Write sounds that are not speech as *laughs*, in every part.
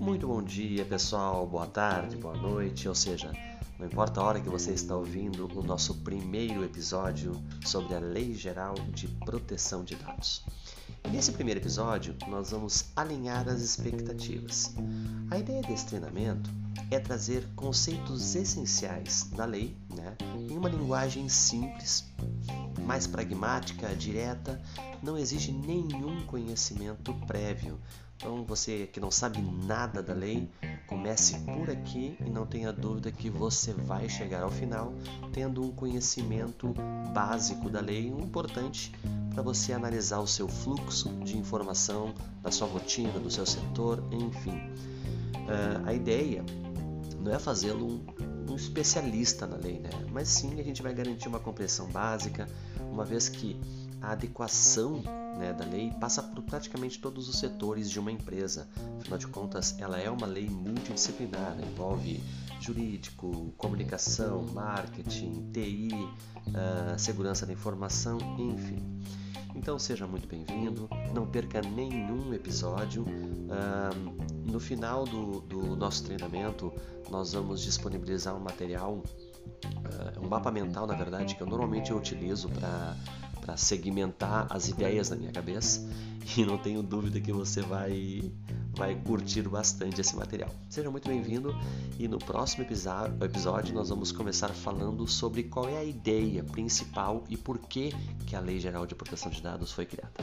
Muito bom dia, pessoal. Boa tarde, boa noite, ou seja, não importa a hora que você está ouvindo o nosso primeiro episódio sobre a Lei Geral de Proteção de Dados. Nesse primeiro episódio, nós vamos alinhar as expectativas. A ideia desse treinamento é trazer conceitos essenciais da lei né, em uma linguagem simples, mais pragmática, direta, não exige nenhum conhecimento prévio. Então, você que não sabe nada da lei, comece por aqui e não tenha dúvida que você vai chegar ao final tendo um conhecimento básico da lei, importante para você analisar o seu fluxo de informação, da sua rotina, do seu setor, enfim. Uh, a ideia não é fazê-lo um, um, especialista na lei, né? mas sim a gente vai garantir uma compreensão básica, uma vez que a adequação né, da lei passa por praticamente todos os setores de uma empresa. Afinal de contas, ela é uma lei multidisciplinar, né? envolve jurídico, comunicação, marketing, TI, uh, segurança da informação, enfim. Então seja muito bem-vindo, não perca nenhum episódio. Uh, no final do, do, nosso treinamento, nós vamos disponibilizar um material, uh, um mapa mental, na verdade, que eu normalmente utilizo para para segmentar as ideias na minha cabeça *laughs* e não tenho dúvida que você vai vai curtir bastante esse material. Seja muito bem-vindo e no próximo episódio nós vamos começar falando sobre qual é a ideia principal e por que que a Lei Geral de Proteção de Dados foi criada.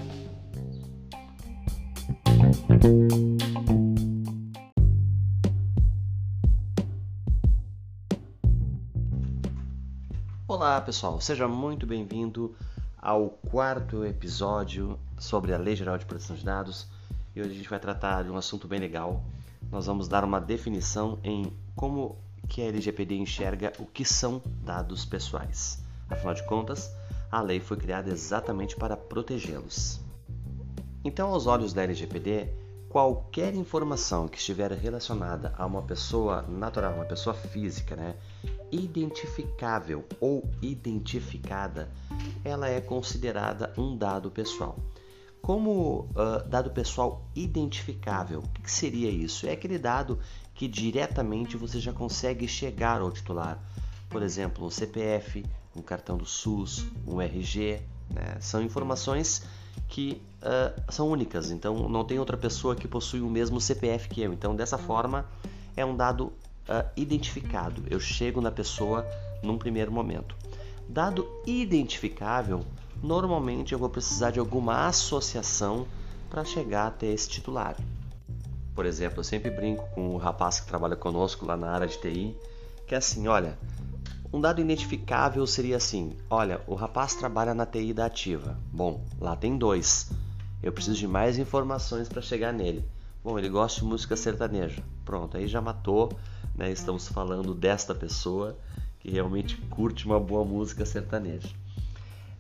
Olá pessoal, seja muito bem-vindo ao quarto episódio sobre a Lei Geral de Proteção de Dados. E hoje a gente vai tratar de um assunto bem legal. Nós vamos dar uma definição em como que a LGPD enxerga o que são dados pessoais. Afinal de contas, a lei foi criada exatamente para protegê-los. Então, aos olhos da LGPD, qualquer informação que estiver relacionada a uma pessoa natural, uma pessoa física, né, identificável ou identificada, ela é considerada um dado pessoal. Como uh, dado pessoal identificável, o que seria isso? É aquele dado que diretamente você já consegue chegar ao titular. Por exemplo, um CPF, um cartão do SUS, um RG, né? são informações que uh, são únicas, então não tem outra pessoa que possui o mesmo CPF que eu. Então, dessa forma, é um dado uh, identificado. Eu chego na pessoa num primeiro momento. Dado identificável, normalmente eu vou precisar de alguma associação para chegar até esse titular. Por exemplo, eu sempre brinco com o rapaz que trabalha conosco lá na área de TI, que é assim, olha, um dado identificável seria assim, olha, o rapaz trabalha na TI da ativa. Bom, lá tem dois. Eu preciso de mais informações para chegar nele. Bom, ele gosta de música sertaneja. Pronto, aí já matou né? Estamos falando desta pessoa que realmente curte uma boa música sertaneja.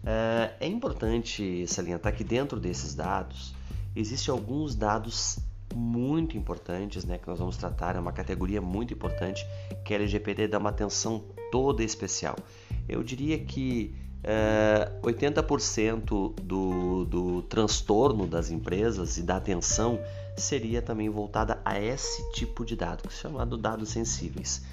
É, é importante salientar que dentro desses dados existem alguns dados muito importantes, né, que nós vamos tratar, é uma categoria muito importante que a LGPD dá uma atenção toda especial. Eu diria que é, 80% do, do transtorno das empresas e da atenção seria também voltada a esse tipo de dado, chamado dados sensíveis.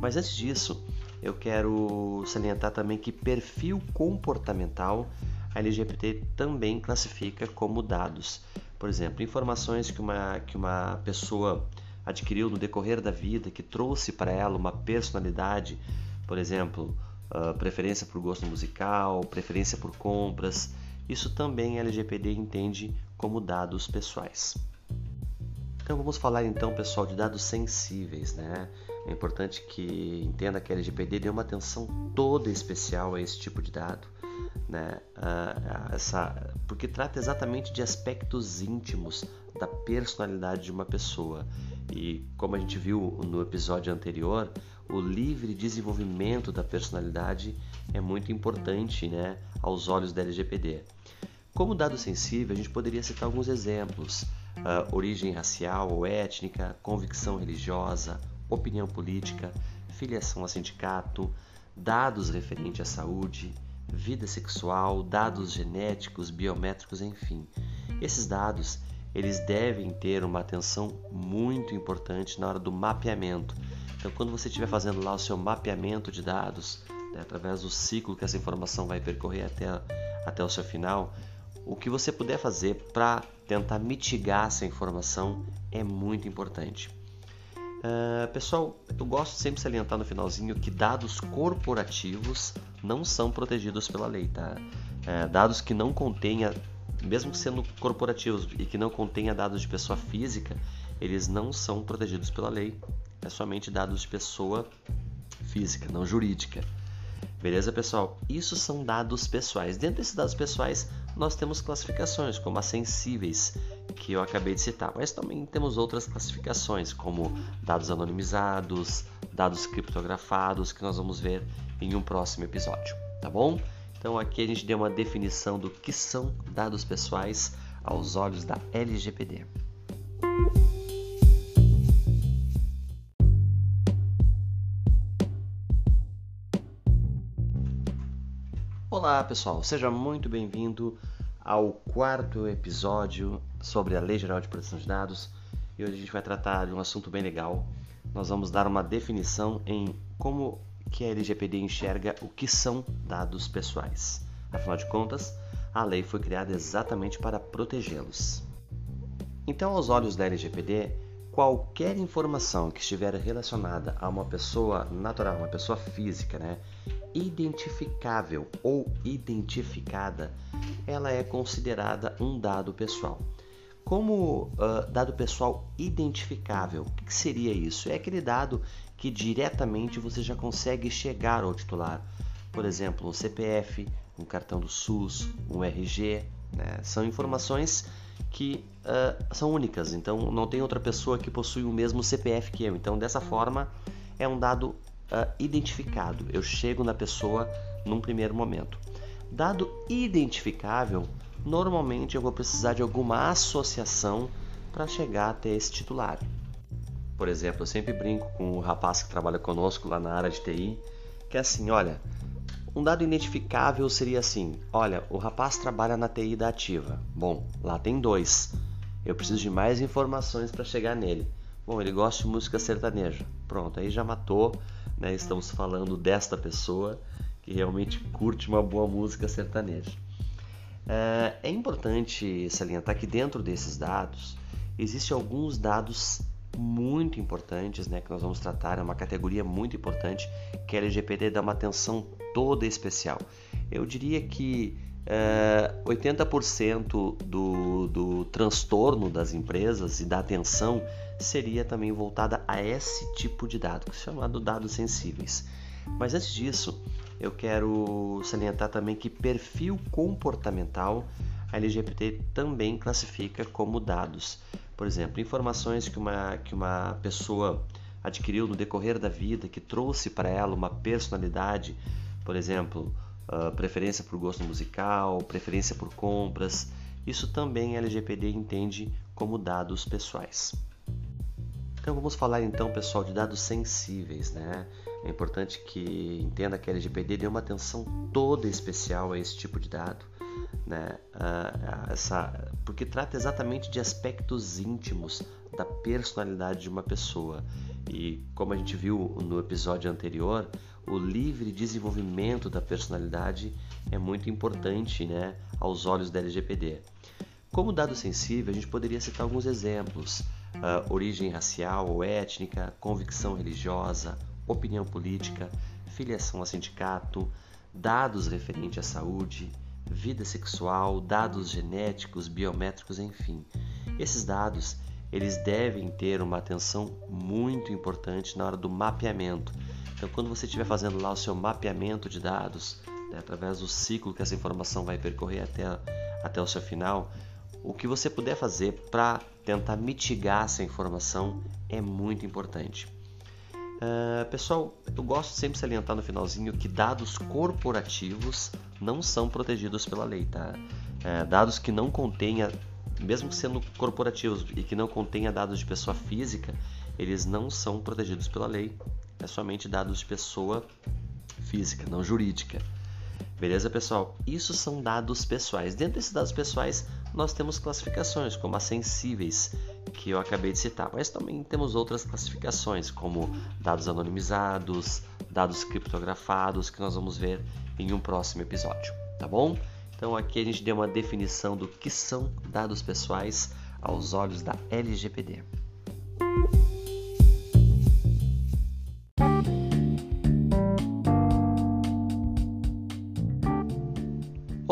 Mas antes disso, eu quero salientar também que perfil comportamental a LGPD também classifica como dados. Por exemplo, informações que uma, que uma pessoa adquiriu no decorrer da vida, que trouxe para ela uma personalidade, por exemplo, uh, preferência por gosto musical, preferência por compras, isso também a LGPD entende como dados pessoais. Então vamos falar então, pessoal, de dados sensíveis, né? É importante que entenda que a LGPD deu uma atenção toda especial a esse tipo de dado, né? Uh, essa, porque trata exatamente de aspectos íntimos da personalidade de uma pessoa. E como a gente viu no episódio anterior, o livre desenvolvimento da personalidade é muito importante, né, aos olhos da LGPD. Como dado sensível, a gente poderia citar alguns exemplos uh, origem racial ou étnica, convicção religiosa, opinião política, filiação a sindicato, dados referentes à saúde, vida sexual, dados genéticos, biométricos, enfim. Esses dados eles devem ter uma atenção muito importante na hora do mapeamento. Então, quando você estiver fazendo lá o seu mapeamento de dados, né, através do ciclo que essa informação vai percorrer até, até o seu final, o que você puder fazer para tentar mitigar essa informação é muito importante. Uh, pessoal, eu gosto sempre de salientar no finalzinho que dados corporativos não são protegidos pela lei, tá? Uh, dados que não contenha, mesmo sendo corporativos e que não contenha dados de pessoa física, eles não são protegidos pela lei. É somente dados de pessoa física, não jurídica. Beleza, pessoal? Isso são dados pessoais. Dentro desses dados pessoais, nós temos classificações, como as sensíveis, que eu acabei de citar, mas também temos outras classificações, como dados anonimizados, dados criptografados, que nós vamos ver em um próximo episódio, tá bom? Então aqui a gente deu uma definição do que são dados pessoais aos olhos da LGPD. Olá pessoal, seja muito bem-vindo ao quarto episódio sobre a Lei Geral de Proteção de Dados e hoje a gente vai tratar de um assunto bem legal. Nós vamos dar uma definição em como que a LGPD enxerga o que são dados pessoais. Afinal de contas, a lei foi criada exatamente para protegê-los. Então, aos olhos da LGPD, qualquer informação que estiver relacionada a uma pessoa natural, uma pessoa física, né, identificável ou identificada, ela é considerada um dado pessoal. Como uh, dado pessoal identificável, o que seria isso? É aquele dado que diretamente você já consegue chegar ao titular. Por exemplo, um CPF, um cartão do SUS, um RG. Né? São informações que uh, são únicas, então não tem outra pessoa que possui o mesmo CPF que eu. Então, dessa forma, é um dado uh, identificado. Eu chego na pessoa num primeiro momento. Dado identificável, normalmente eu vou precisar de alguma associação para chegar até esse titular. Por exemplo, eu sempre brinco com o rapaz que trabalha conosco lá na área de TI, que é assim, olha, um dado identificável seria assim, olha, o rapaz trabalha na TI da Ativa. Bom, lá tem dois. Eu preciso de mais informações para chegar nele. Bom, ele gosta de música sertaneja. Pronto, aí já matou né? Estamos falando desta pessoa que realmente curte uma boa música sertaneja. É, é importante salientar que dentro desses dados existem alguns dados muito importantes, né, que nós vamos tratar, é uma categoria muito importante que a LGPD dá uma atenção toda especial. Eu diria que é, 80% do, do transtorno das empresas e da atenção seria também voltada a esse tipo de dado, que é chamado dados sensíveis. Mas antes disso, eu quero salientar também que perfil comportamental a LGPD também classifica como dados. Por exemplo, informações que uma, que uma pessoa adquiriu no decorrer da vida, que trouxe para ela uma personalidade, por exemplo, uh, preferência por gosto musical, preferência por compras, isso também a LGPD entende como dados pessoais. Então vamos falar então, pessoal, de dados sensíveis, né? É importante que entenda que a LGPD deu uma atenção toda especial a esse tipo de dado, né? Uh, essa, porque trata exatamente de aspectos íntimos da personalidade de uma pessoa. E como a gente viu no episódio anterior, o livre desenvolvimento da personalidade é muito importante, né, aos olhos da LGPD. Como dado sensível, a gente poderia citar alguns exemplos uh, origem racial ou étnica, convicção religiosa, opinião política, filiação a sindicato, dados referentes à saúde, vida sexual, dados genéticos, biométricos, enfim. Esses dados eles devem ter uma atenção muito importante na hora do mapeamento. Então, quando você estiver fazendo lá o seu mapeamento de dados, né, através do ciclo que essa informação vai percorrer até, até o seu final, o que você puder fazer para tentar mitigar essa informação é muito importante. Uh, pessoal, eu gosto sempre de salientar no finalzinho que dados corporativos não são protegidos pela lei, tá? Uh, dados que não contenha, mesmo sendo corporativos e que não contenha dados de pessoa física, eles não são protegidos pela lei. É somente dados de pessoa física, não jurídica. Beleza, pessoal? Isso são dados pessoais. Dentro desses dados pessoais, nós temos classificações, como as sensíveis, que eu acabei de citar, mas também temos outras classificações, como dados anonimizados, dados criptografados, que nós vamos ver em um próximo episódio, tá bom? Então aqui a gente deu uma definição do que são dados pessoais aos olhos da LGPD.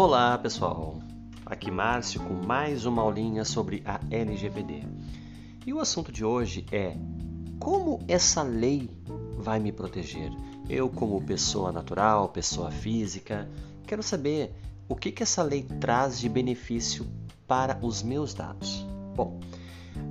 Olá pessoal, aqui Márcio com mais uma aulinha sobre a LGPD. E o assunto de hoje é como essa lei vai me proteger? Eu, como pessoa natural, pessoa física, quero saber o que, que essa lei traz de benefício para os meus dados. Bom,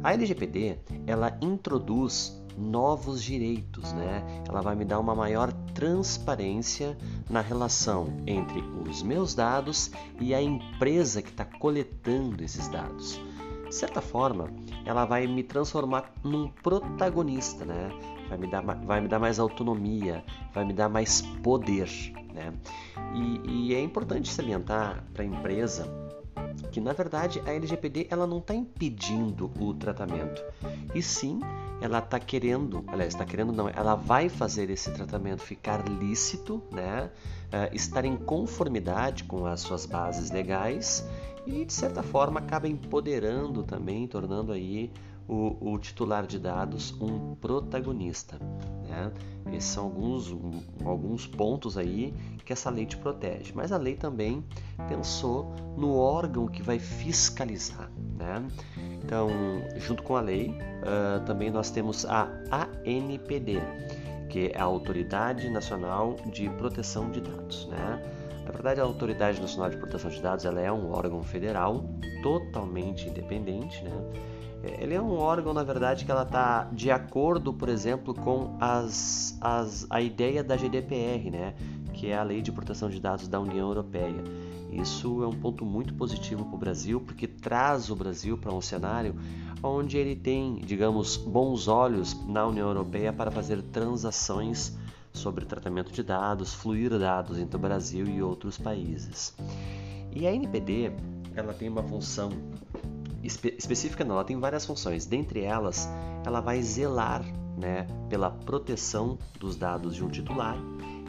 a LGPD ela introduz novos direitos, né? Ela vai me dar uma maior transparência na relação entre os meus dados e a empresa que está coletando esses dados. De certa forma, ela vai me transformar num protagonista, né? Vai me dar, vai me dar mais autonomia, vai me dar mais poder, né? E, e é importante salientar para a empresa que na verdade a LGPD ela não está impedindo o tratamento, e sim ela está querendo, aliás, está querendo não, ela vai fazer esse tratamento ficar lícito, né? Uh, estar em conformidade com as suas bases legais e de certa forma acaba empoderando também, tornando aí o, o titular de dados um protagonista. Né? Esses são alguns, um, alguns pontos aí que essa lei te protege. Mas a lei também pensou no órgão que vai fiscalizar. Né? Então, junto com a lei, uh, também nós temos a ANPD, que é a Autoridade Nacional de Proteção de Dados. Né? Na verdade, a Autoridade Nacional de Proteção de Dados ela é um órgão federal totalmente independente, né? Ele é um órgão, na verdade, que ela está de acordo, por exemplo, com as, as, a ideia da GDPR, né? que é a Lei de Proteção de Dados da União Europeia. Isso é um ponto muito positivo para o Brasil, porque traz o Brasil para um cenário onde ele tem, digamos, bons olhos na União Europeia para fazer transações sobre tratamento de dados, fluir dados entre o Brasil e outros países. E a NPD, ela tem uma função espe específica não, ela tem várias funções. Dentre elas, ela vai zelar né, pela proteção dos dados de um titular.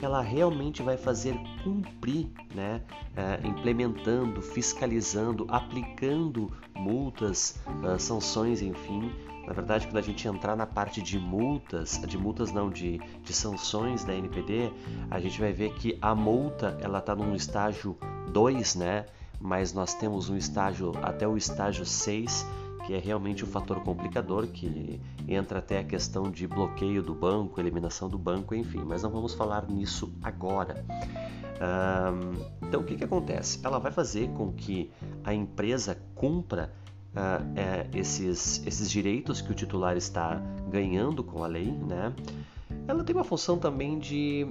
Ela realmente vai fazer cumprir, né, é, implementando, fiscalizando, aplicando multas, uh, sanções, enfim. Na verdade, quando a gente entrar na parte de multas, de multas não, de, de sanções da NPD, a gente vai ver que a multa ela está num estágio 2, né? Mas nós temos um estágio até o estágio 6, que é realmente o um fator complicador, que entra até a questão de bloqueio do banco, eliminação do banco, enfim, mas não vamos falar nisso agora. Então, o que, que acontece? Ela vai fazer com que a empresa cumpra uh, é, esses, esses direitos que o titular está ganhando com a lei, né? Ela tem uma função também de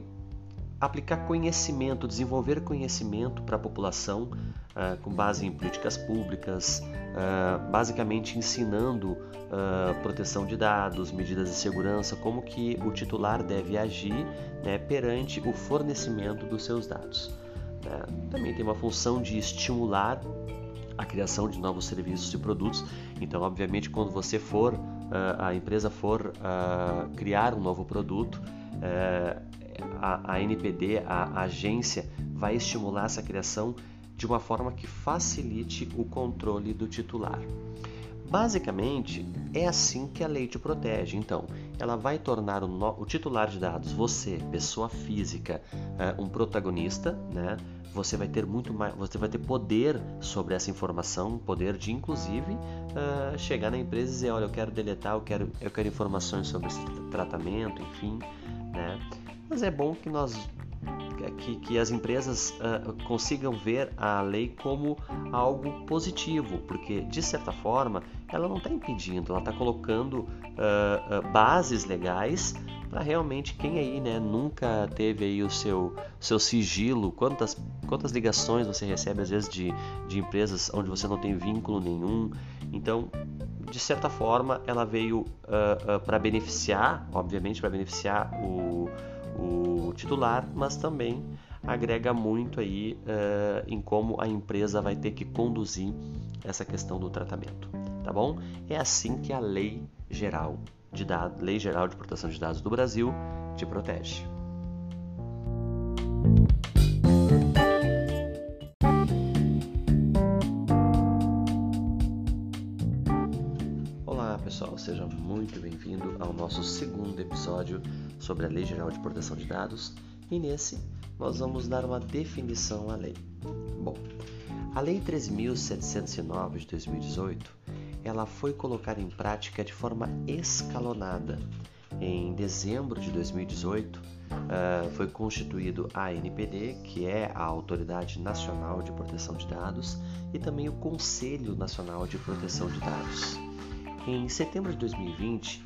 aplicar conhecimento, desenvolver conhecimento para a população uh, com base em políticas públicas, uh, basicamente ensinando uh, proteção de dados, medidas de segurança, como que o titular deve agir né, perante o fornecimento dos seus dados. Né? Também tem uma função de estimular a criação de novos serviços e produtos. Então, obviamente, quando você for, a empresa for criar um novo produto, a, a NPD, a, a agência, vai estimular essa criação de uma forma que facilite o controle do titular. Basicamente, é assim que a lei te protege. Então, ela vai tornar o, o titular de dados, você, pessoa física, uh, um protagonista, né? Você vai ter muito mais, você vai ter poder sobre essa informação, poder de inclusive uh, chegar na empresa e dizer, olha, eu quero deletar, eu quero, eu quero informações sobre esse tratamento, enfim, né? Mas é bom que nós que, que as empresas uh, consigam ver a lei como algo positivo, porque de certa forma ela não está impedindo, ela está colocando uh, uh, bases legais para realmente quem aí né, nunca teve aí o seu, seu sigilo, quantas, quantas ligações você recebe às vezes de, de empresas onde você não tem vínculo nenhum. Então, de certa forma, ela veio para beneficiar, obviamente, para beneficiar o, o titular, mas também agrega muito aí uh, em como a empresa vai ter que conduzir essa questão do tratamento, tá bom? É assim que a lei geral de dados, lei geral de proteção de dados do Brasil te protege. Seja muito bem-vindo ao nosso segundo episódio sobre a Lei Geral de Proteção de Dados e nesse nós vamos dar uma definição à lei. Bom, a Lei 13.709 de 2018 ela foi colocada em prática de forma escalonada. Em dezembro de 2018, uh, eh, foi constituído a ANPD, que é a Autoridade Nacional de Proteção de Dados, e também o Conselho Nacional de Proteção de Dados. Em setembro de 2020,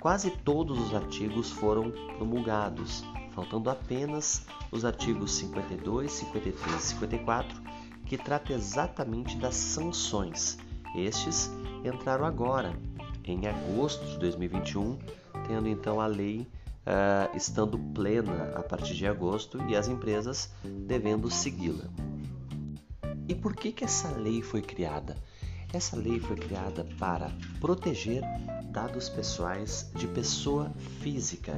quase todos os artigos foram promulgados, faltando apenas os artigos 52, 53 e 54, que tratam exatamente das sanções. Estes entraram agora, em agosto de 2021, tendo então a lei uh, estando plena a partir de agosto e as empresas devendo segui-la. E por que, que essa lei foi criada? Essa lei foi criada para proteger dados pessoais de pessoa física.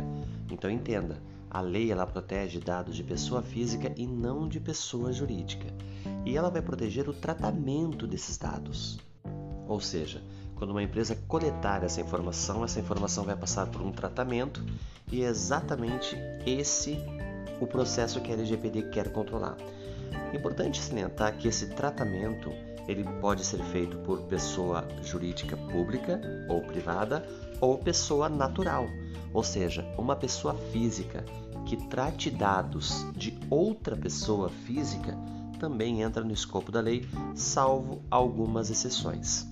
Então entenda, a lei ela protege dados de pessoa física e não de pessoa jurídica. E ela vai proteger o tratamento desses dados. Ou seja, quando uma empresa coletar essa informação, essa informação vai passar por um tratamento e é exatamente esse o processo que a LGPD quer controlar. Importante salientar que esse tratamento ele pode ser feito por pessoa jurídica pública ou privada ou pessoa natural, ou seja, uma pessoa física que trate dados de outra pessoa física também entra no escopo da lei, salvo algumas exceções.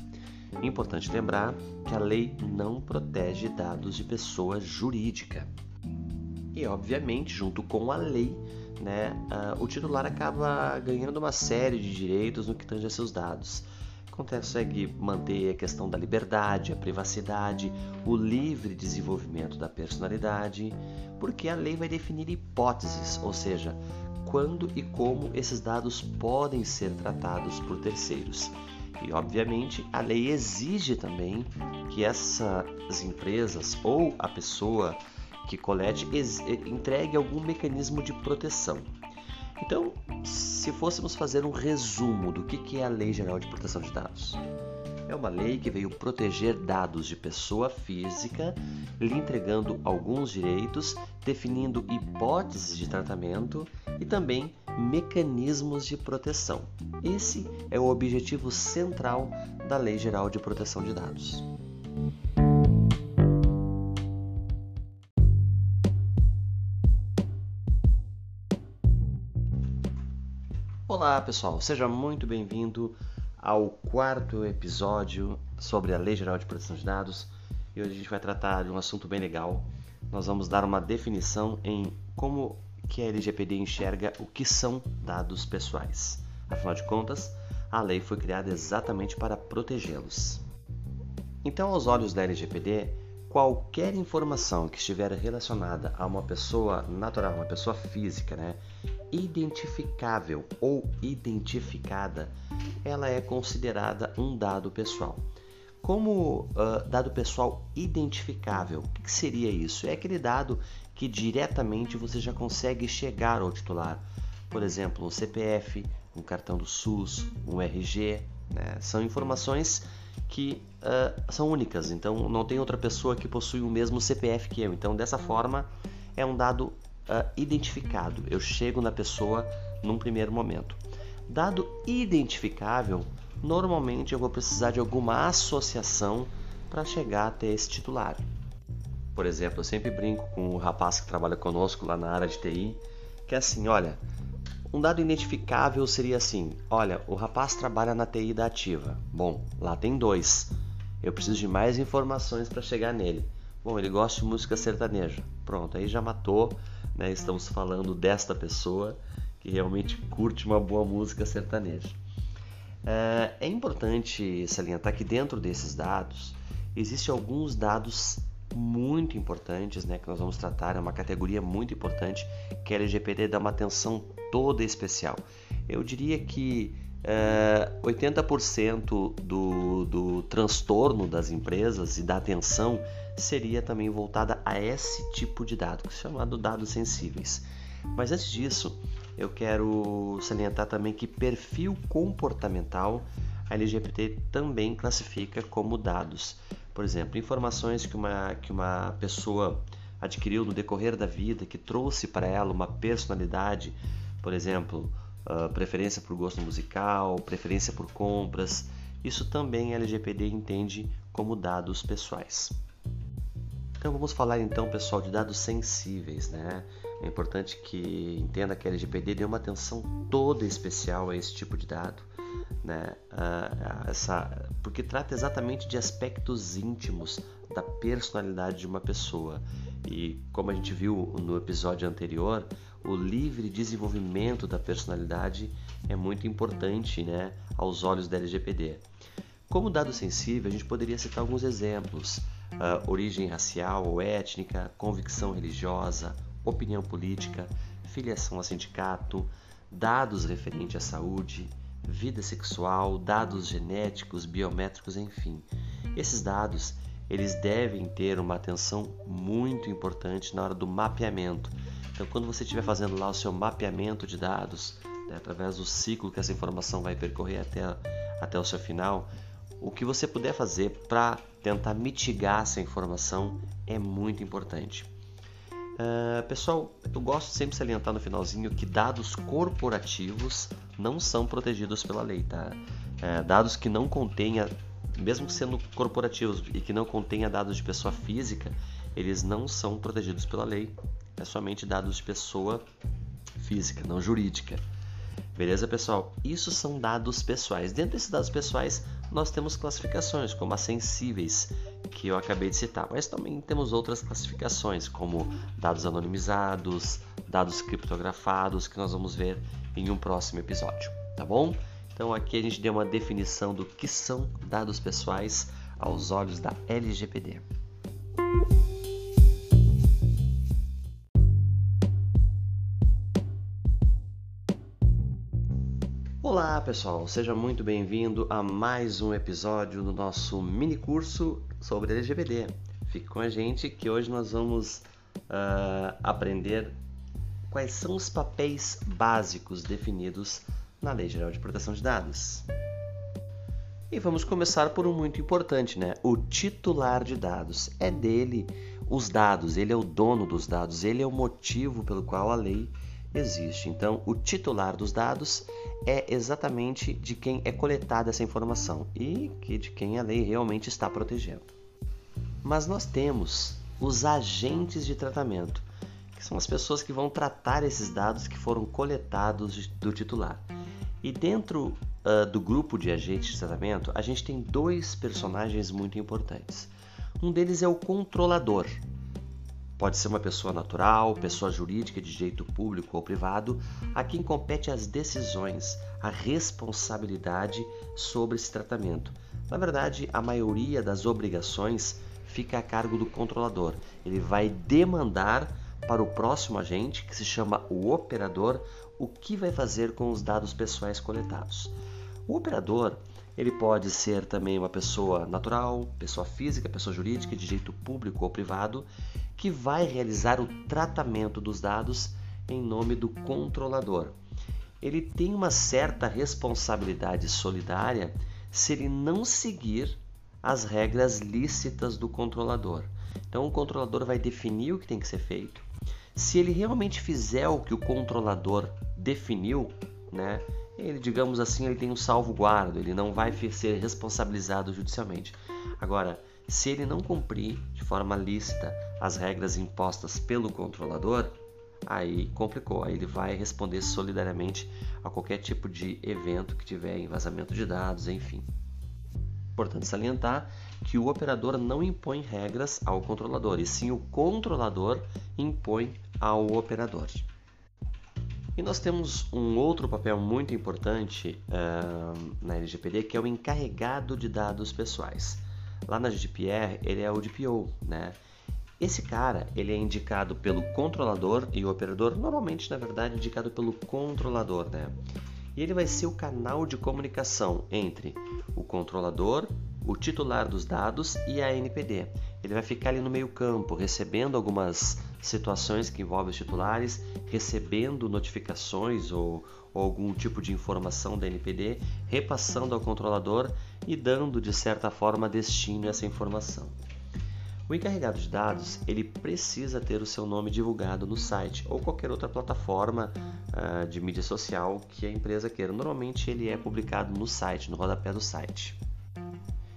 Importante lembrar que a lei não protege dados de pessoa jurídica. E, obviamente, junto com a lei, né, uh, o titular acaba ganhando uma série de direitos no que tange a seus dados consegue manter a questão da liberdade, a privacidade, o livre desenvolvimento da personalidade, porque a lei vai definir hipóteses, ou seja, quando e como esses dados podem ser tratados por terceiros. E, obviamente, a lei exige também que essas empresas ou a pessoa que colete entregue algum mecanismo de proteção. Então, se fôssemos fazer um resumo do que é a Lei Geral de Proteção de Dados, é uma lei que veio proteger dados de pessoa física, lhe entregando alguns direitos, definindo hipóteses de tratamento e também mecanismos de proteção. Esse é o objetivo central da Lei Geral de Proteção de Dados. Olá pessoal, seja muito bem-vindo ao quarto episódio sobre a Lei Geral de Proteção de Dados e hoje a gente vai tratar de um assunto bem legal. Nós vamos dar uma definição em como que a LGPD enxerga o que são dados pessoais. Afinal de contas, a lei foi criada exatamente para protegê-los. Então, aos olhos da LGPD, qualquer informação que estiver relacionada a uma pessoa natural, uma pessoa física, né, identificável ou identificada, ela é considerada um dado pessoal. Como uh, dado pessoal identificável, o que seria isso? É aquele dado que diretamente você já consegue chegar ao titular. Por exemplo, um CPF, um cartão do SUS, um RG. Né? São informações que uh, são únicas, então não tem outra pessoa que possui o mesmo CPF que eu. Então, dessa forma, é um dado uh, identificado. Eu chego na pessoa num primeiro momento. Dado identificável, normalmente eu vou precisar de alguma associação para chegar até esse titular. Por exemplo, eu sempre brinco com o rapaz que trabalha conosco lá na área de TI, que é assim, olha, um dado identificável seria assim, olha, o rapaz trabalha na TI da Ativa. Bom, lá tem dois. Eu preciso de mais informações para chegar nele. Bom, ele gosta de música sertaneja. Pronto, aí já matou né? Estamos falando desta pessoa que realmente curte uma boa música sertaneja. É, é importante salientar que dentro desses dados existem alguns dados muito importantes, né, que nós vamos tratar, é uma categoria muito importante que a LGPD dá uma atenção toda especial. Eu diria que é, 80% do, do transtorno das empresas e da atenção seria também voltada a esse tipo de dado, chamado dados sensíveis. Mas antes disso, eu quero salientar também que perfil comportamental a LGPD também classifica como dados. Por exemplo, informações que uma, que uma pessoa adquiriu no decorrer da vida, que trouxe para ela uma personalidade, por exemplo, uh, preferência por gosto musical, preferência por compras, isso também a LGPD entende como dados pessoais. Então vamos falar então, pessoal, de dados sensíveis, né? É importante que entenda que a LGPD deu uma atenção toda especial a esse tipo de dado, né? Uh, essa, porque trata exatamente de aspectos íntimos da personalidade de uma pessoa. E como a gente viu no episódio anterior, o livre desenvolvimento da personalidade é muito importante, né, aos olhos da LGPD. Como dado sensível, a gente poderia citar alguns exemplos uh, origem racial ou étnica, convicção religiosa, opinião política, filiação a sindicato, dados referentes à saúde, vida sexual, dados genéticos, biométricos, enfim. Esses dados eles devem ter uma atenção muito importante na hora do mapeamento. Então, quando você estiver fazendo lá o seu mapeamento de dados, né, através do ciclo que essa informação vai percorrer até, até o seu final, o que você puder fazer para tentar mitigar essa informação é muito importante. Uh, pessoal, eu gosto sempre de salientar no finalzinho que dados corporativos não são protegidos pela lei, tá? Uh, dados que não contenha, mesmo sendo corporativos e que não contenha dados de pessoa física, eles não são protegidos pela lei. É somente dados de pessoa física, não jurídica. Beleza, pessoal? Isso são dados pessoais. Dentro desses dados pessoais, nós temos classificações, como as sensíveis, que eu acabei de citar, mas também temos outras classificações, como dados anonimizados, dados criptografados, que nós vamos ver em um próximo episódio, tá bom? Então aqui a gente deu uma definição do que são dados pessoais aos olhos da LGPD. Olá pessoal, seja muito bem-vindo a mais um episódio do nosso mini curso sobre LGBT. Fique com a gente que hoje nós vamos uh, aprender quais são os papéis básicos definidos na Lei Geral de Proteção de Dados. E vamos começar por um muito importante, né? O titular de dados. É dele os dados, ele é o dono dos dados, ele é o motivo pelo qual a lei existe. Então, o titular dos dados é exatamente de quem é coletada essa informação e que de quem a lei realmente está protegendo. Mas nós temos os agentes de tratamento, que são as pessoas que vão tratar esses dados que foram coletados do titular. E dentro uh, do grupo de agentes de tratamento, a gente tem dois personagens muito importantes. Um deles é o controlador, Pode ser uma pessoa natural, pessoa jurídica de direito público ou privado, a quem compete as decisões, a responsabilidade sobre esse tratamento. Na verdade, a maioria das obrigações fica a cargo do controlador. Ele vai demandar para o próximo agente, que se chama o operador, o que vai fazer com os dados pessoais coletados. O operador ele pode ser também uma pessoa natural, pessoa física, pessoa jurídica, de direito público ou privado, que vai realizar o tratamento dos dados em nome do controlador. Ele tem uma certa responsabilidade solidária se ele não seguir as regras lícitas do controlador. Então, o controlador vai definir o que tem que ser feito. Se ele realmente fizer o que o controlador definiu, né, ele, digamos assim, ele tem um salvo-guardo, ele não vai ser responsabilizado judicialmente. Agora, se ele não cumprir de forma lícita as regras impostas pelo controlador, aí complicou, aí ele vai responder solidariamente a qualquer tipo de evento que tiver em vazamento de dados, enfim. Importante salientar que o operador não impõe regras ao controlador, e sim o controlador impõe ao operador. E nós temos um outro papel muito importante uh, na LGPD que é o encarregado de dados pessoais. Lá na GDPR, ele é o DPO, né? Esse cara, ele é indicado pelo controlador e o operador, normalmente, na verdade, indicado pelo controlador, né? E ele vai ser o canal de comunicação entre o controlador, o titular dos dados e a NPD. Ele vai ficar ali no meio campo, recebendo algumas situações que envolvem os titulares, recebendo notificações ou, ou algum tipo de informação da NPD, repassando ao controlador e dando de certa forma destino a essa informação. O encarregado de dados ele precisa ter o seu nome divulgado no site ou qualquer outra plataforma uh, de mídia social que a empresa queira. Normalmente ele é publicado no site, no rodapé do site.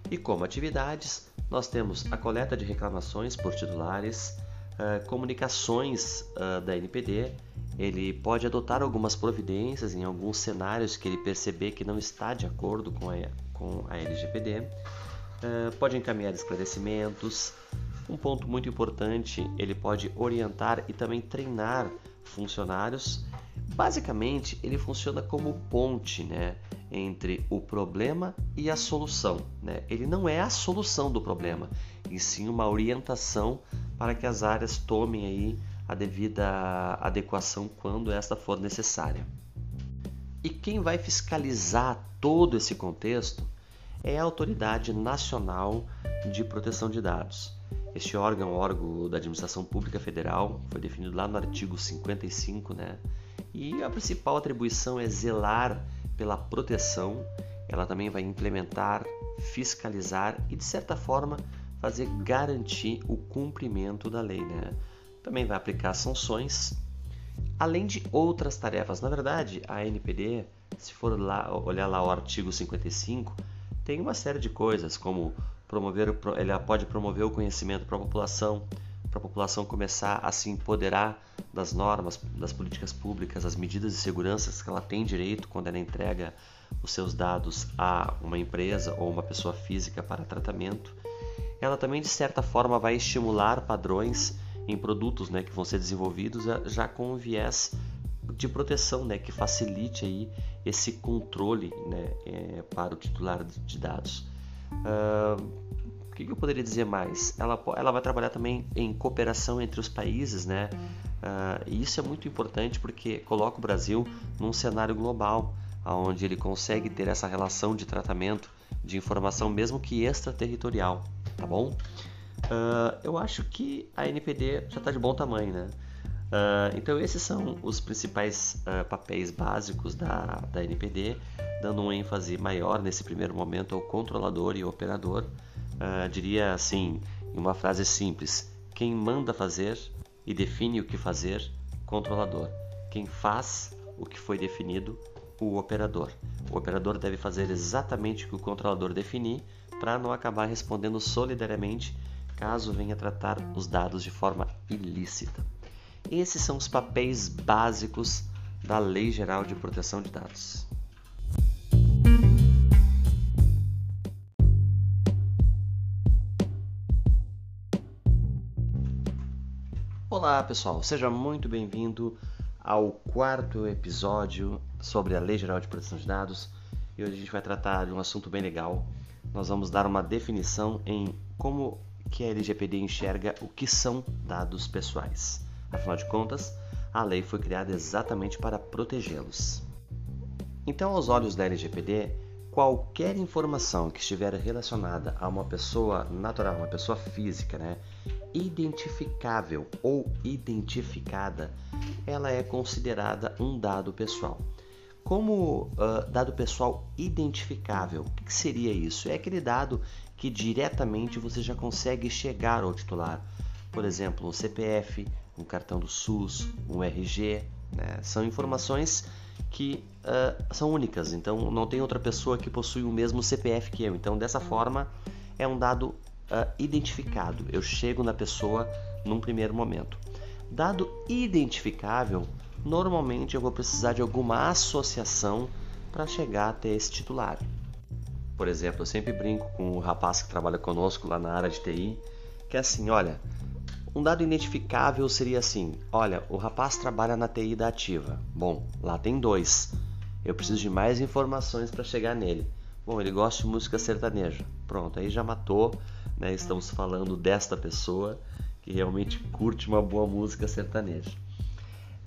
E como atividades, nós temos a coleta de reclamações por titulares, uh, comunicações uh, da NPD, ele pode adotar algumas providências em alguns cenários que ele perceber que não está de acordo com a, com a LGPD, pode encaminhar esclarecimentos, um ponto muito importante, ele pode orientar e também treinar funcionários. Basicamente, ele funciona como ponte né, entre o problema e a solução. Né? Ele não é a solução do problema, e sim uma orientação para que as áreas tomem aí a devida adequação quando esta for necessária. E quem vai fiscalizar todo esse contexto é a Autoridade Nacional de Proteção de Dados. Este órgão órgão da Administração Pública Federal, foi definido lá no artigo 55, né? E a principal atribuição é zelar pela proteção. Ela também vai implementar, fiscalizar e, de certa forma, fazer garantir o cumprimento da lei, né? Também vai aplicar sanções, além de outras tarefas. Na verdade, a NPD, se for lá olhar lá o artigo 55, tem uma série de coisas como promover, ela pode promover o conhecimento para a população, para a população começar a se empoderar das normas, das políticas públicas, das medidas de segurança que ela tem direito quando ela entrega os seus dados a uma empresa ou uma pessoa física para tratamento. Ela também, de certa forma, vai estimular padrões em produtos né, que vão ser desenvolvidos já com um viés de proteção né, que facilite aí esse controle né, é, para o titular de dados. Uh, o que eu poderia dizer mais? Ela, ela vai trabalhar também em cooperação entre os países, né? Uh, e isso é muito importante porque coloca o Brasil num cenário global, onde ele consegue ter essa relação de tratamento de informação, mesmo que extraterritorial, tá bom? Uh, eu acho que a NPD já está de bom tamanho, né? Uh, então esses são os principais uh, papéis básicos da, da NPD, dando um ênfase maior nesse primeiro momento ao controlador e operador. Uh, diria assim, em uma frase simples: quem manda fazer e define o que fazer, controlador. Quem faz o que foi definido, o operador. O operador deve fazer exatamente o que o controlador definir para não acabar respondendo solidariamente caso venha tratar os dados de forma ilícita. Esses são os papéis básicos da Lei Geral de Proteção de Dados. Olá pessoal, seja muito bem-vindo ao quarto episódio sobre a Lei Geral de Proteção de Dados e hoje a gente vai tratar de um assunto bem legal. Nós vamos dar uma definição em como que a LGPD enxerga o que são dados pessoais. Afinal de contas, a lei foi criada exatamente para protegê-los. Então, aos olhos da LGPD, qualquer informação que estiver relacionada a uma pessoa natural, uma pessoa física, né, identificável ou identificada, ela é considerada um dado pessoal. Como uh, dado pessoal identificável, o que seria isso? É aquele dado que diretamente você já consegue chegar ao titular. Por exemplo, um CPF, um cartão do SUS, um RG, né? são informações que uh, são únicas, então não tem outra pessoa que possui o mesmo CPF que eu. Então, dessa forma, é um dado uh, identificado. Eu chego na pessoa num primeiro momento. Dado identificável, normalmente eu vou precisar de alguma associação para chegar até esse titular. Por exemplo, eu sempre brinco com o rapaz que trabalha conosco lá na área de TI, que é assim, olha, um dado identificável seria assim: olha, o rapaz trabalha na TI da Ativa. Bom, lá tem dois. Eu preciso de mais informações para chegar nele. Bom, ele gosta de música sertaneja. Pronto, aí já matou, né? Estamos falando desta pessoa que realmente curte uma boa música sertaneja.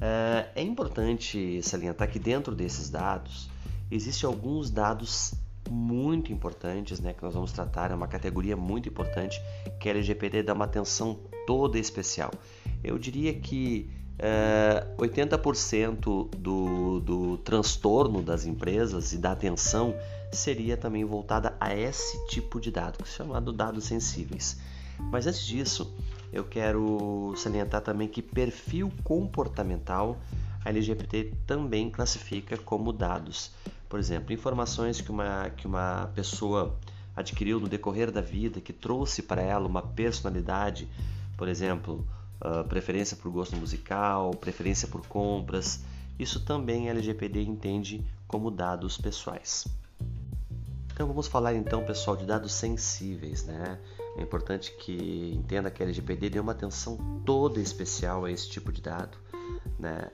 É, é importante salientar que dentro desses dados existem alguns dados muito importantes, né, que nós vamos tratar, é uma categoria muito importante que a LGPD dá uma atenção toda especial. Eu diria que é, 80% do, do transtorno das empresas e da atenção seria também voltada a esse tipo de dado, que é chamado dados sensíveis. Mas antes disso, eu quero salientar também que perfil comportamental a LGBT também classifica como dados. Por exemplo, informações que uma, que uma pessoa adquiriu no decorrer da vida, que trouxe para ela uma personalidade, por exemplo, uh, preferência por gosto musical, preferência por compras, isso também a LGPD entende como dados pessoais. Então vamos falar então, pessoal, de dados sensíveis, né? É importante que entenda que a LGPD deu uma atenção toda especial a esse tipo de dado, né?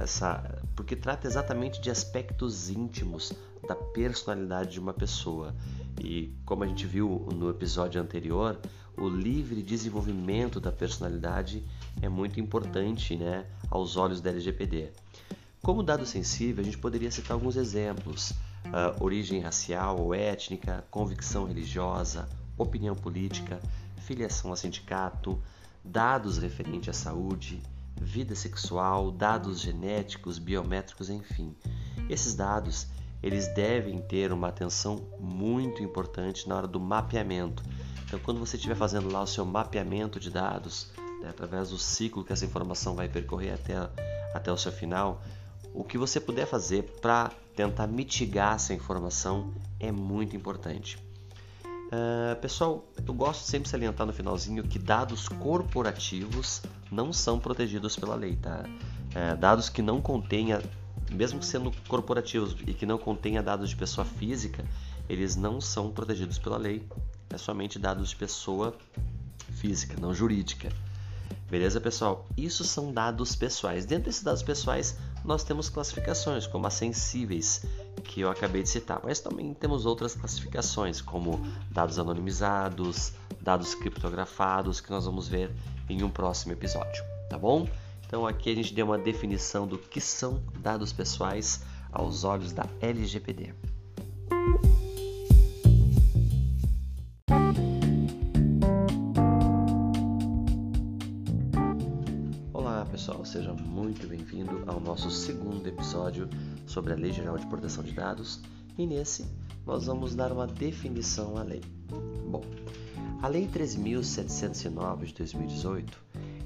Essa, porque trata exatamente de aspectos íntimos da personalidade de uma pessoa. E como a gente viu no episódio anterior, o livre desenvolvimento da personalidade é muito importante, né, aos olhos da LGPD. Como dado sensível, a gente poderia citar alguns exemplos uh, origem racial ou étnica, convicção religiosa, opinião política, filiação a sindicato, dados referentes à saúde, vida sexual, dados genéticos, biométricos, enfim. Esses dados eles devem ter uma atenção muito importante na hora do mapeamento. Então, quando você estiver fazendo lá o seu mapeamento de dados, né, através do ciclo que essa informação vai percorrer até, até o seu final, o que você puder fazer para tentar mitigar essa informação é muito importante. Uh, pessoal, eu gosto sempre de salientar no finalzinho que dados corporativos não são protegidos pela lei, tá? Uh, dados que não contenha, mesmo sendo corporativos e que não contenha dados de pessoa física, eles não são protegidos pela lei. É somente dados de pessoa física, não jurídica. Beleza, pessoal? Isso são dados pessoais. Dentro desses dados pessoais, nós temos classificações, como as sensíveis, que eu acabei de citar, mas também temos outras classificações, como dados anonimizados, dados criptografados, que nós vamos ver em um próximo episódio, tá bom? Então aqui a gente deu uma definição do que são dados pessoais aos olhos da LGPD. Pessoal, seja muito bem-vindo ao nosso segundo episódio sobre a Lei Geral de Proteção de Dados e nesse nós vamos dar uma definição à lei. Bom, a Lei 13.709 de 2018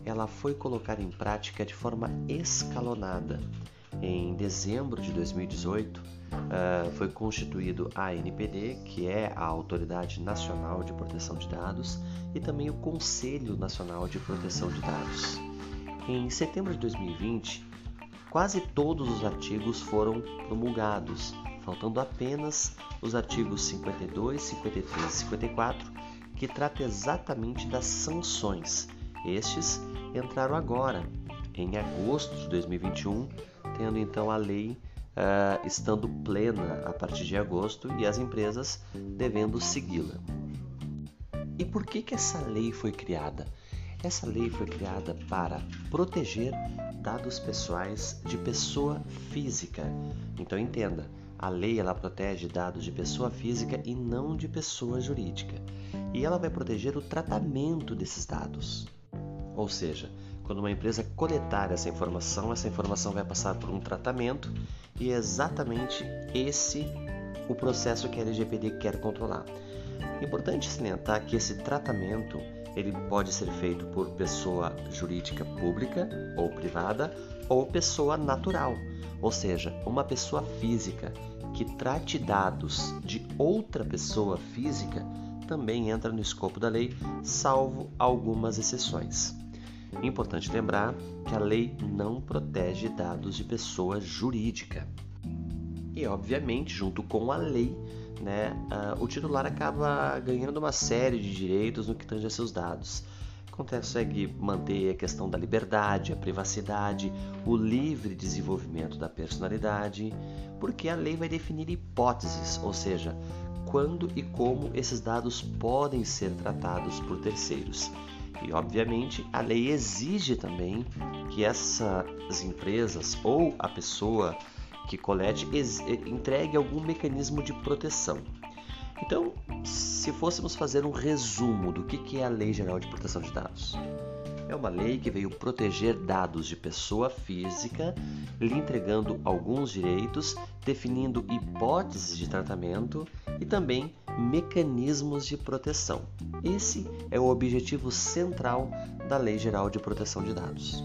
ela foi colocada em prática de forma escalonada. Em dezembro de 2018 uh, eh, foi constituído a ANPD, que é a Autoridade Nacional de Proteção de Dados, e também o Conselho Nacional de Proteção de Dados. Em setembro de 2020, quase todos os artigos foram promulgados, faltando apenas os artigos 52, 53 e 54, que tratam exatamente das sanções. Estes entraram agora, em agosto de 2021, tendo então a lei uh, estando plena a partir de agosto e as empresas devendo segui-la. E por que, que essa lei foi criada? Essa lei foi criada para proteger dados pessoais de pessoa física. Então entenda, a lei ela protege dados de pessoa física e não de pessoa jurídica. E ela vai proteger o tratamento desses dados. Ou seja, quando uma empresa coletar essa informação, essa informação vai passar por um tratamento e é exatamente esse o processo que a LGPD quer controlar. Importante salientar que esse tratamento ele pode ser feito por pessoa jurídica pública ou privada ou pessoa natural, ou seja, uma pessoa física que trate dados de outra pessoa física também entra no escopo da lei, salvo algumas exceções. Importante lembrar que a lei não protege dados de pessoa jurídica. E, obviamente, junto com a lei, né, uh, o titular acaba ganhando uma série de direitos no que tange a seus dados. Consegue manter a questão da liberdade, a privacidade, o livre desenvolvimento da personalidade, porque a lei vai definir hipóteses, ou seja, quando e como esses dados podem ser tratados por terceiros. E, obviamente, a lei exige também que essas empresas ou a pessoa que colete entregue algum mecanismo de proteção. Então, se fôssemos fazer um resumo do que é a Lei Geral de Proteção de Dados, é uma lei que veio proteger dados de pessoa física, lhe entregando alguns direitos, definindo hipóteses de tratamento e também mecanismos de proteção. Esse é o objetivo central da Lei Geral de Proteção de Dados.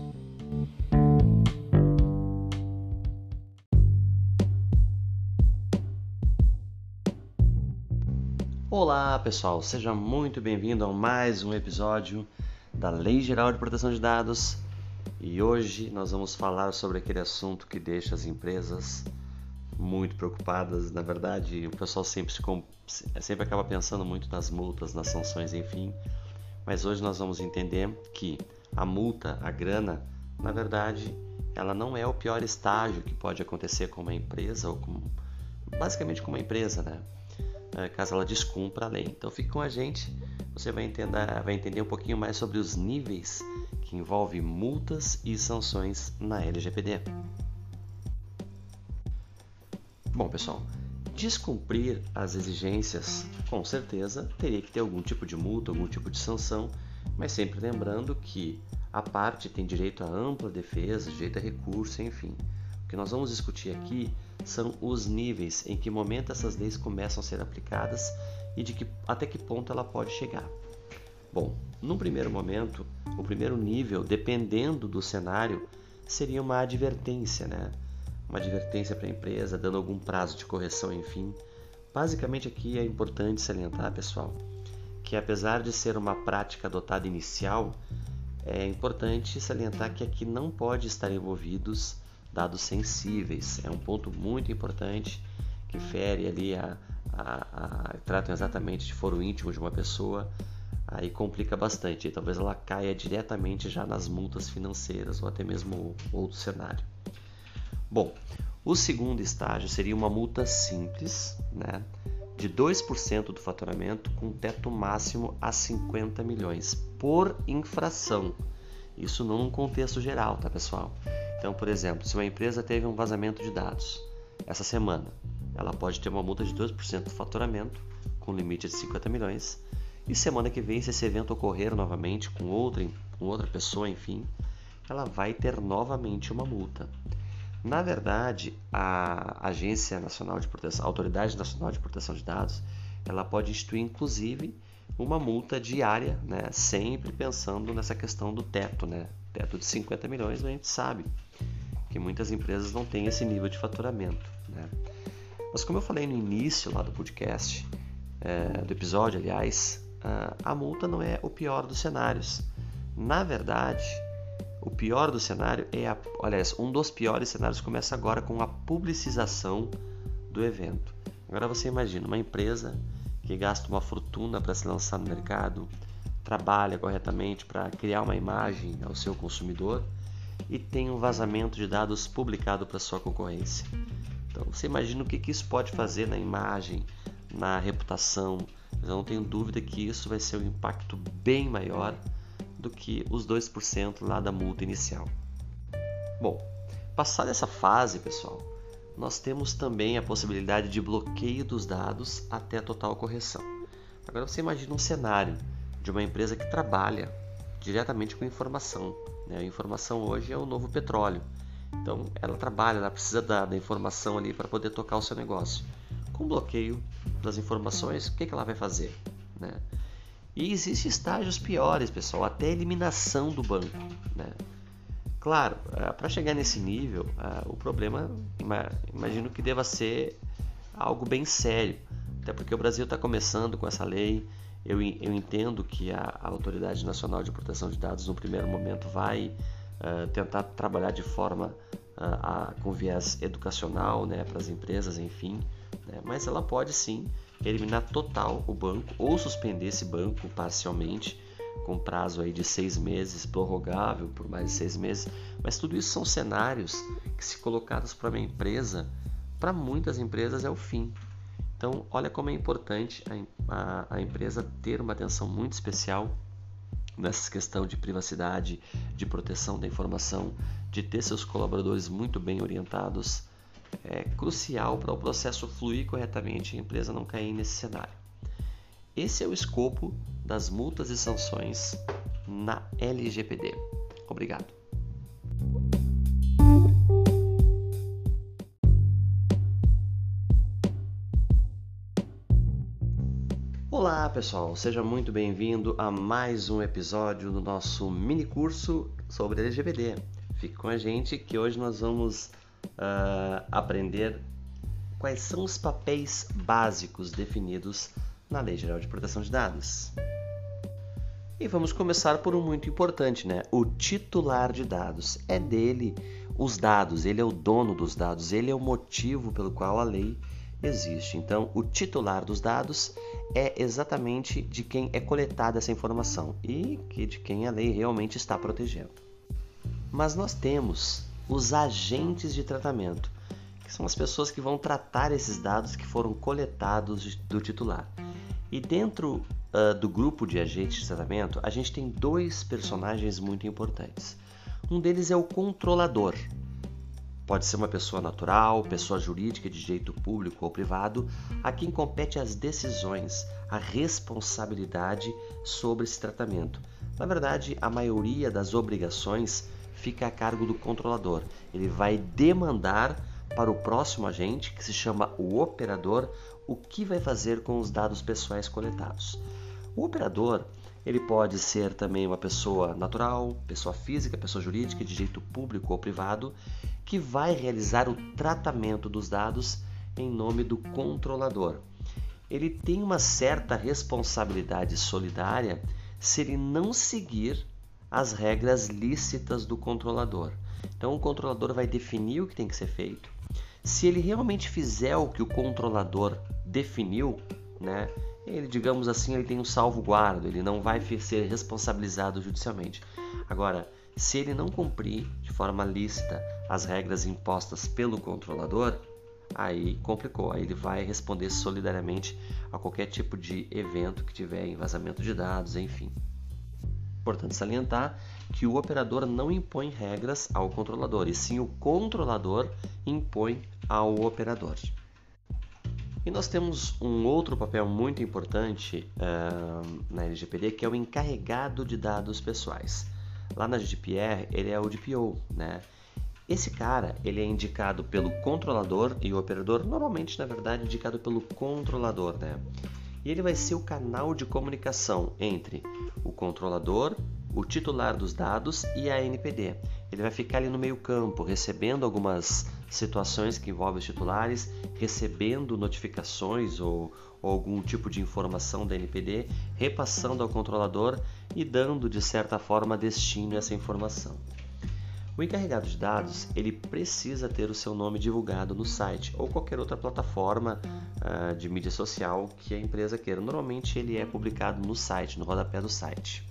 Olá pessoal, seja muito bem-vindo a mais um episódio da Lei Geral de Proteção de Dados e hoje nós vamos falar sobre aquele assunto que deixa as empresas muito preocupadas. Na verdade, o pessoal sempre, sempre acaba pensando muito nas multas, nas sanções, enfim. Mas hoje nós vamos entender que a multa, a grana, na verdade, ela não é o pior estágio que pode acontecer com uma empresa ou com, basicamente com uma empresa, né? Caso ela descumpra a lei. Então fique com a gente, você vai entender, vai entender um pouquinho mais sobre os níveis que envolvem multas e sanções na LGPD. Bom, pessoal, descumprir as exigências, com certeza teria que ter algum tipo de multa, algum tipo de sanção, mas sempre lembrando que a parte tem direito a ampla defesa, direito a recurso, enfim. O que nós vamos discutir aqui são os níveis em que momento essas leis começam a ser aplicadas e de que até que ponto ela pode chegar. Bom, num primeiro momento, o primeiro nível, dependendo do cenário, seria uma advertência, né? uma advertência para a empresa, dando algum prazo de correção, enfim. Basicamente aqui é importante salientar, pessoal, que apesar de ser uma prática adotada inicial, é importante salientar que aqui não pode estar envolvidos dados sensíveis. É um ponto muito importante que fere ali a, a, a tratam exatamente de foro íntimo de uma pessoa, aí complica bastante. talvez ela caia diretamente já nas multas financeiras ou até mesmo outro cenário. Bom, o segundo estágio seria uma multa simples, né, de 2% do faturamento com teto máximo a 50 milhões por infração. Isso num contexto geral, tá, pessoal? Então, por exemplo, se uma empresa teve um vazamento de dados essa semana, ela pode ter uma multa de 2% do faturamento com limite de 50 milhões. E semana que vem, se esse evento ocorrer novamente com outra, com outra pessoa, enfim, ela vai ter novamente uma multa. Na verdade, a Agência Nacional de Proteção, a Autoridade Nacional de Proteção de Dados, ela pode instituir inclusive uma multa diária, né? sempre pensando nessa questão do teto, né? teto de 50 milhões, a gente sabe que muitas empresas não têm esse nível de faturamento. Né? Mas como eu falei no início lá do podcast, é, do episódio, aliás, a multa não é o pior dos cenários. Na verdade, o pior do cenário é a, aliás, um dos piores cenários começa agora com a publicização do evento. Agora você imagina uma empresa que gasta uma fortuna para se lançar no mercado, trabalha corretamente para criar uma imagem ao seu consumidor e tem um vazamento de dados publicado para sua concorrência. Então você imagina o que, que isso pode fazer na imagem, na reputação. Eu não tenho dúvida que isso vai ser um impacto bem maior do que os 2% lá da multa inicial. Bom, passada essa fase, pessoal, nós temos também a possibilidade de bloqueio dos dados até a total correção. Agora você imagina um cenário de uma empresa que trabalha diretamente com informação. Né? A informação hoje é o novo petróleo. Então ela trabalha, ela precisa da, da informação ali para poder tocar o seu negócio. Com bloqueio das informações, o que, que ela vai fazer? Né? E existem estágios piores, pessoal, até eliminação do banco. Né? Claro, eh, para chegar nesse nível, eh, o problema, imagino que deva ser algo bem sério, até porque o Brasil está começando com essa lei. Eu, eu entendo que a, Autoridade Nacional de Proteção de Dados, no primeiro momento, vai uh, tentar trabalhar de forma uh, a, com viés educacional né, para as empresas, enfim, né? mas ela pode sim eliminar total o banco ou suspender esse banco parcialmente com prazo aí de seis meses, prorrogável por mais de seis meses. Mas tudo isso são cenários que, se colocados para uma empresa, para muitas empresas é o fim. Então, olha como é importante a, a, a empresa ter uma atenção muito especial nessa questão de privacidade, de proteção da informação, de ter seus colaboradores muito bem orientados, é crucial para o processo fluir corretamente e a empresa não cair nesse cenário. Esse é o escopo das multas e sanções na LGPD. Obrigado. Olá pessoal, seja muito bem-vindo a mais um episódio do nosso mini curso sobre LGPD. Fique com a gente que hoje nós vamos uh, aprender quais são os papéis básicos definidos na Lei Geral de Proteção de Dados. E vamos começar por um muito importante, né? O titular de dados. É dele os dados, ele é o dono dos dados, ele é o motivo pelo qual a lei existe. Então, o titular dos dados é exatamente de quem é coletada essa informação e que de quem a lei realmente está protegendo. Mas nós temos os agentes de tratamento, que são as pessoas que vão tratar esses dados que foram coletados do titular. E dentro uh, do grupo de agentes de tratamento, a gente tem dois personagens muito importantes. Um deles é o controlador. Pode ser uma pessoa natural, pessoa jurídica de direito público ou privado, a quem compete as decisões, a responsabilidade sobre esse tratamento. Na verdade, a maioria das obrigações fica a cargo do controlador. Ele vai demandar para o próximo agente, que se chama o operador, o que vai fazer com os dados pessoais coletados. O operador ele pode ser também uma pessoa natural, pessoa física, pessoa jurídica, de direito público ou privado, que vai realizar o tratamento dos dados em nome do controlador. Ele tem uma certa responsabilidade solidária se ele não seguir as regras lícitas do controlador. Então o controlador vai definir o que tem que ser feito. Se ele realmente fizer o que o controlador definiu, né, ele, digamos assim, ele tem um salvo-guardo, ele não vai ser responsabilizado judicialmente. Agora, se ele não cumprir de forma lícita as regras impostas pelo controlador, aí complicou, aí ele vai responder solidariamente a qualquer tipo de evento que tiver em vazamento de dados, enfim. Importante salientar que o operador não impõe regras ao controlador, e sim o controlador impõe ao operador. E nós temos um outro papel muito importante uh, na LGPD, que é o encarregado de dados pessoais. Lá na GDPR, ele é o DPO, né? Esse cara, ele é indicado pelo controlador e o operador, normalmente, na verdade, indicado pelo controlador, né? e ele vai ser o canal de comunicação entre o controlador, o titular dos dados e a NPD. Ele vai ficar ali no meio campo, recebendo algumas situações que envolvem os titulares, recebendo notificações ou, ou algum tipo de informação da NPD, repassando ao controlador e dando de certa forma destino a essa informação. O encarregado de dados ele precisa ter o seu nome divulgado no site ou qualquer outra plataforma uh, de mídia social que a empresa queira. Normalmente ele é publicado no site, no rodapé do site.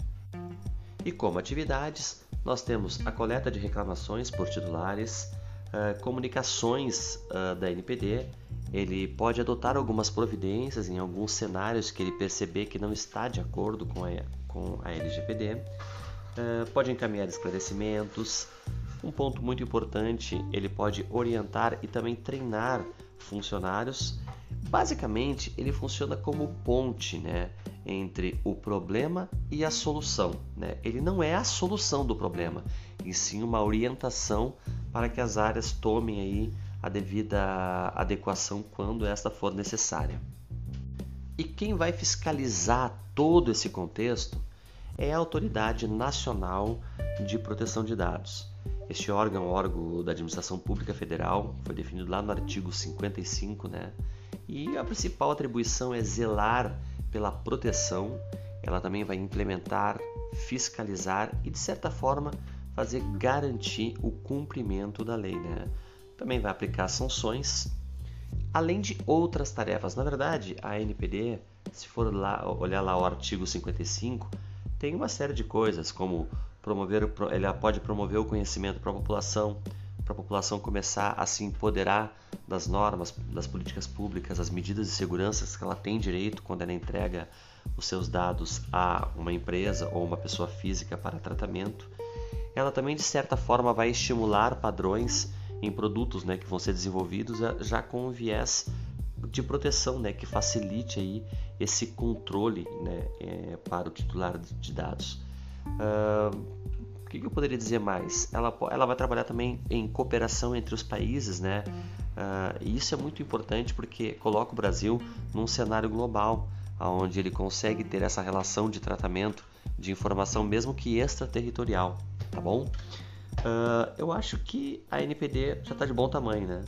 E como atividades, nós temos a coleta de reclamações por titulares, uh, comunicações uh, da NPD. Ele pode adotar algumas providências em alguns cenários que ele perceber que não está de acordo com a, com a LGPD Uh, pode encaminhar esclarecimentos. Um ponto muito importante, ele pode orientar e também treinar funcionários. Basicamente, ele funciona como ponte né, entre o problema e a solução. Né? Ele não é a solução do problema, e sim uma orientação para que as áreas tomem aí a devida adequação quando esta for necessária. E quem vai fiscalizar todo esse contexto é a Autoridade Nacional de Proteção de Dados. Este órgão, órgão da Administração Pública Federal, foi definido lá no artigo 55, né? E a principal atribuição é zelar pela proteção. Ela também vai implementar, fiscalizar e, de certa forma, fazer garantir o cumprimento da lei, né? Também vai aplicar sanções, além de outras tarefas. Na verdade, a NPD, se for lá olhar lá o artigo 55, tem uma série de coisas, como promover, ela pode promover o conhecimento para a população para a população começar a se empoderar das normas, das políticas públicas, das medidas de segurança que ela tem direito quando ela entrega os seus dados a uma empresa ou uma pessoa física para tratamento. Ela também, de certa forma, vai estimular padrões em produtos né, que vão ser desenvolvidos já com um viés de proteção né, que facilite aí esse controle né, é, para o titular de dados. Uh, o que eu poderia dizer mais? Ela, ela vai trabalhar também em cooperação entre os países, né? Uh, e isso é muito importante porque coloca o Brasil num cenário global, onde ele consegue ter essa relação de tratamento de informação, mesmo que extraterritorial, tá bom? Uh, eu acho que a NPD já está de bom tamanho, né?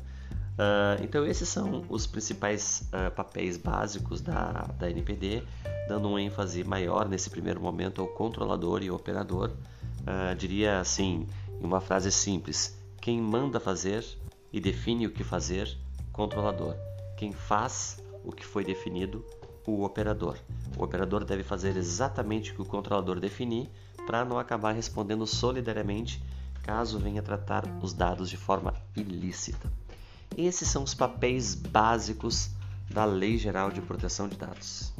Uh, então esses são os principais uh, papéis básicos da, da NPD, dando um ênfase maior nesse primeiro momento ao controlador e operador. Uh, diria assim, em uma frase simples: quem manda fazer e define o que fazer, controlador. Quem faz o que foi definido, o operador. O operador deve fazer exatamente o que o controlador definir para não acabar respondendo solidariamente caso venha tratar os dados de forma ilícita. Esses são os papéis básicos da Lei Geral de Proteção de Dados.